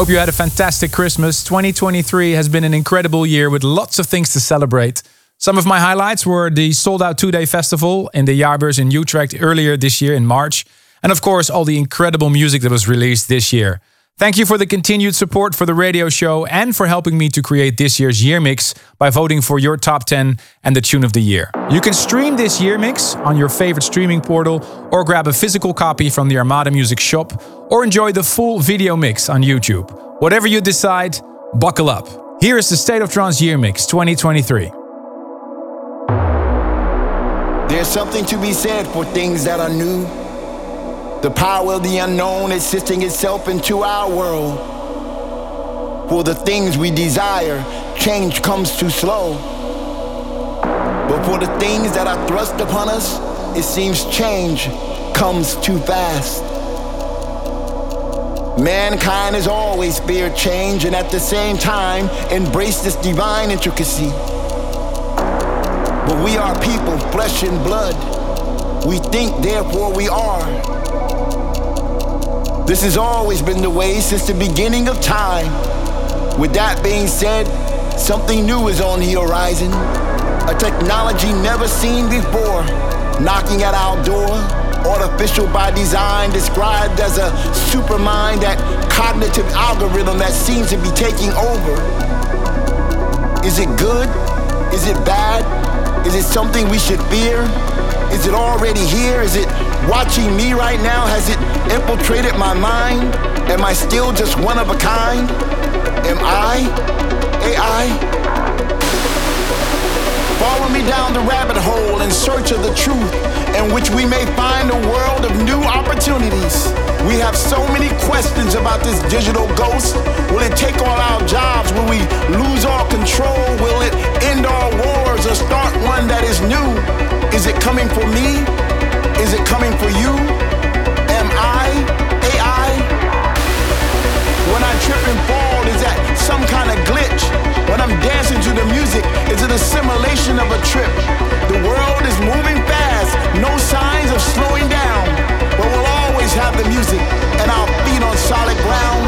hope you had a fantastic Christmas. 2023 has been an incredible year with lots of things to celebrate. Some of my highlights were the sold out two day festival in the Jaarbeurs in Utrecht earlier this year in March, and of course, all the incredible music that was released this year. Thank you for the continued support for the radio show and for helping me to create this year's year mix by voting for your top 10 and the tune of the year. You can stream this year mix on your favorite streaming portal or grab a physical copy from the Armada Music shop or enjoy the full video mix on YouTube. Whatever you decide, buckle up. Here is the State of Trance Year Mix 2023. There's something to be said for things that are new the power of the unknown assisting itself into our world. For the things we desire, change comes too slow. But for the things that are thrust upon us, it seems change comes too fast. Mankind has always feared change and at the same time embraced this divine intricacy. But we are people, flesh and blood. We think, therefore we are. This has always been the way since the beginning of time. With that being said, something new is on the horizon. A technology never seen before, knocking at our door. Artificial by design, described as a supermind, that cognitive algorithm that seems to be taking over. Is it good? Is it bad? Is it something we should fear? Is it already here? Is it watching me right now? Has it infiltrated my mind? Am I still just one of a kind? Am I AI? Follow me down the rabbit hole in search of the truth, in which we may find a world of new opportunities. We have so many questions about this digital ghost. Will it take all our jobs? Will we lose all control? Will it end all wars or start one that is new? Is it coming for me? Is it coming for you? Am I AI? When I trip and fall, is that some kind of glitch? When I'm dancing to the music, is it a simulation of a trip? The world is moving fast, no signs of slowing down. But we'll always have the music and our feet on solid ground.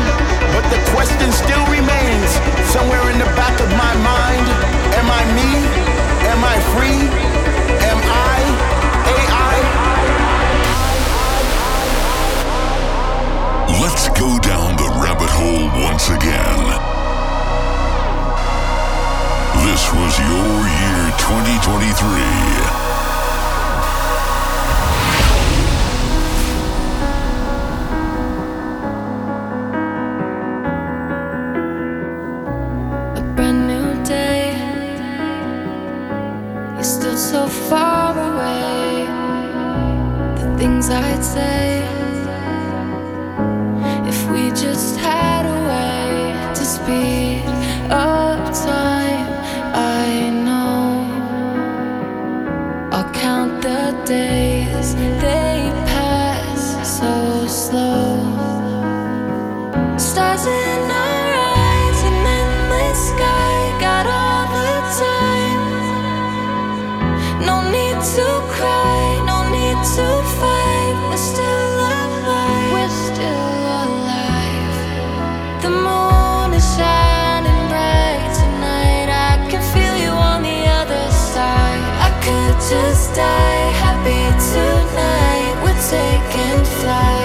But the question still remains somewhere in the back of my mind Am I me? Am I free? Am I go down the rabbit hole once again. This was your year 2023. I'd say just had a way to speed up time. I know I'll count the days, they pass so slow. Stars in our eyes, and endless sky, die happy tonight. We're taking flight.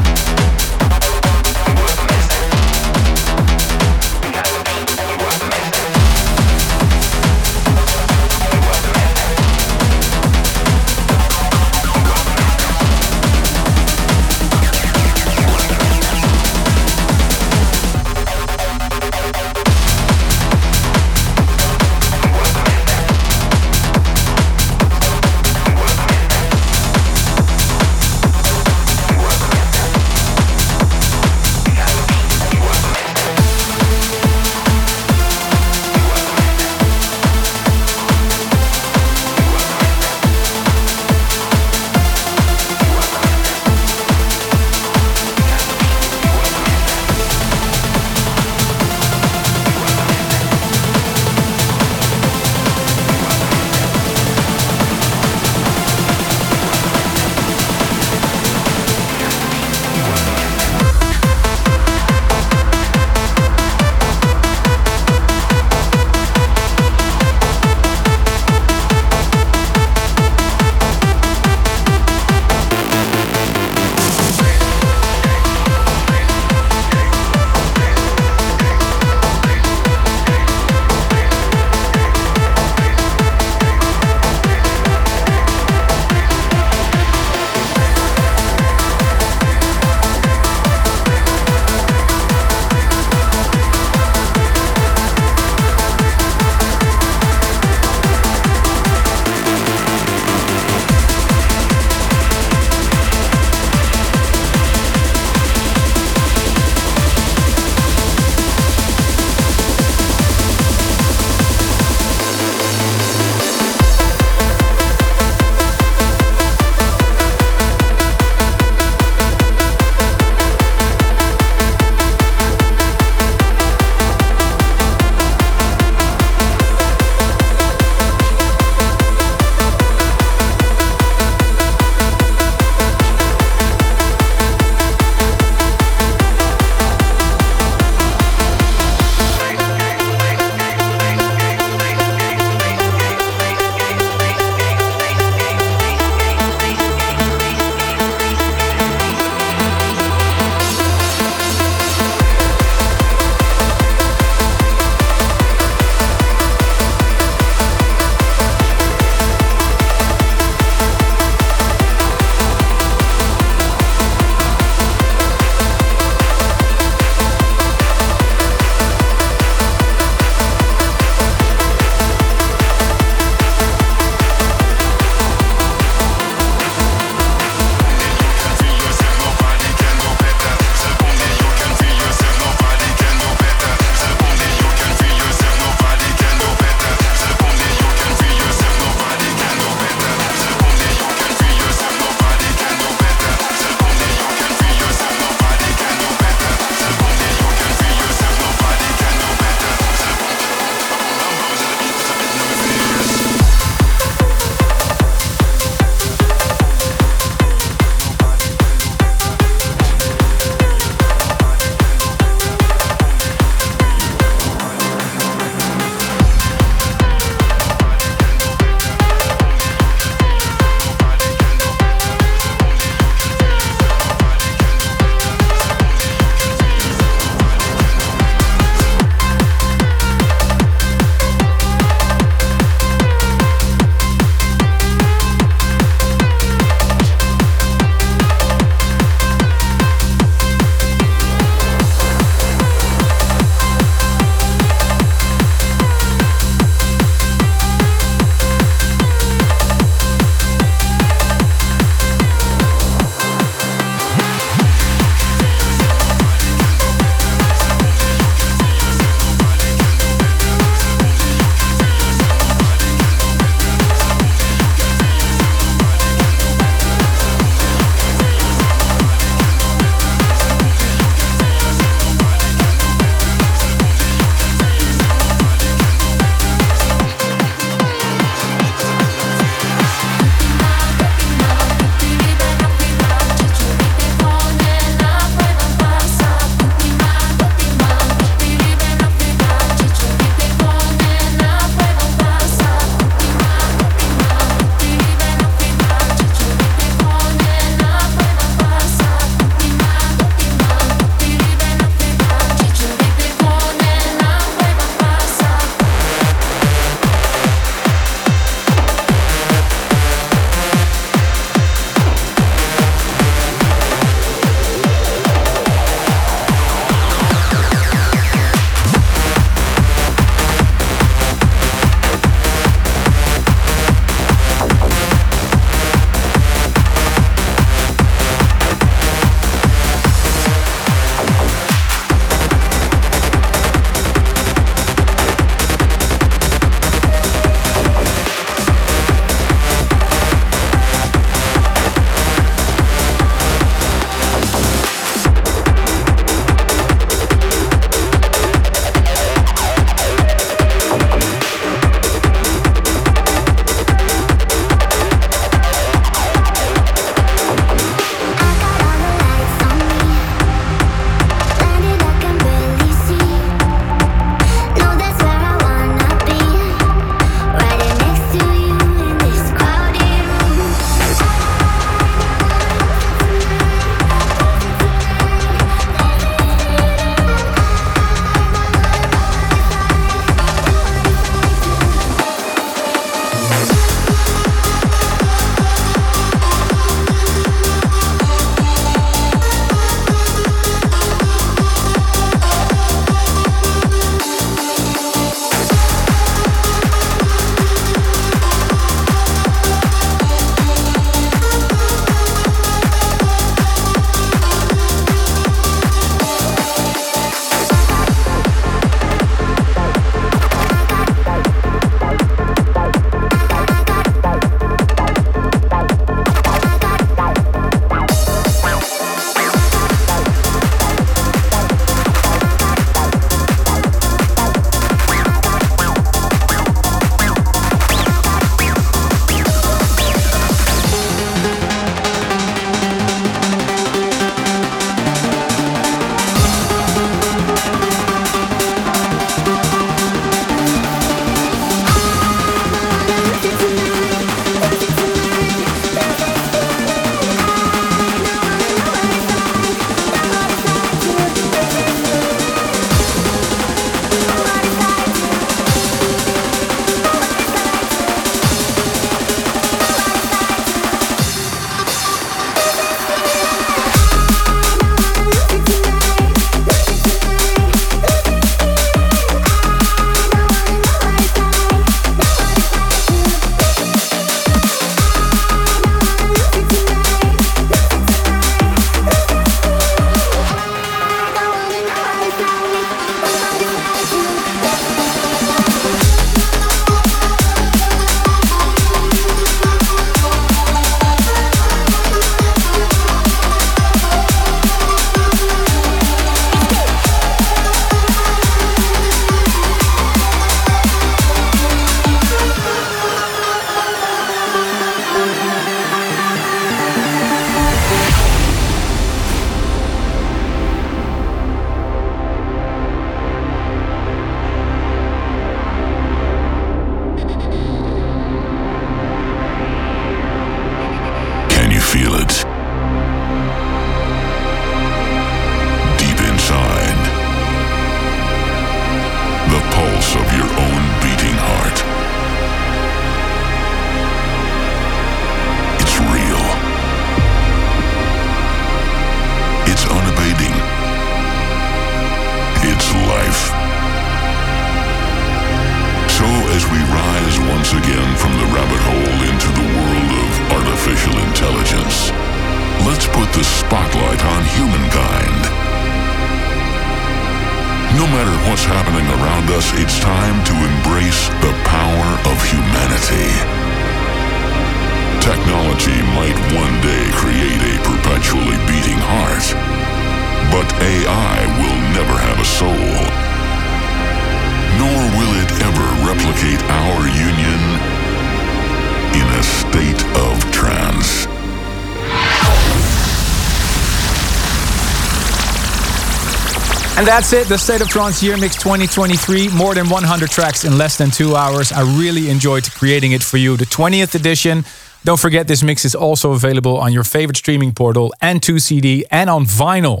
That's it, the State of Trance Year Mix 2023. More than 100 tracks in less than two hours. I really enjoyed creating it for you. The 20th edition. Don't forget, this mix is also available on your favorite streaming portal and 2CD and on vinyl.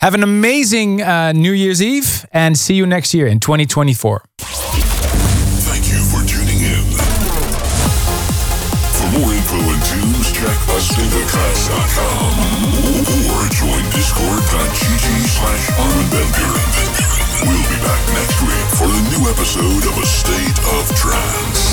Have an amazing uh, New Year's Eve and see you next year in 2024. Thank you for tuning in. For more info and tunes, check discord.gg slash. We'll be back next week for a new episode of A State of Trance.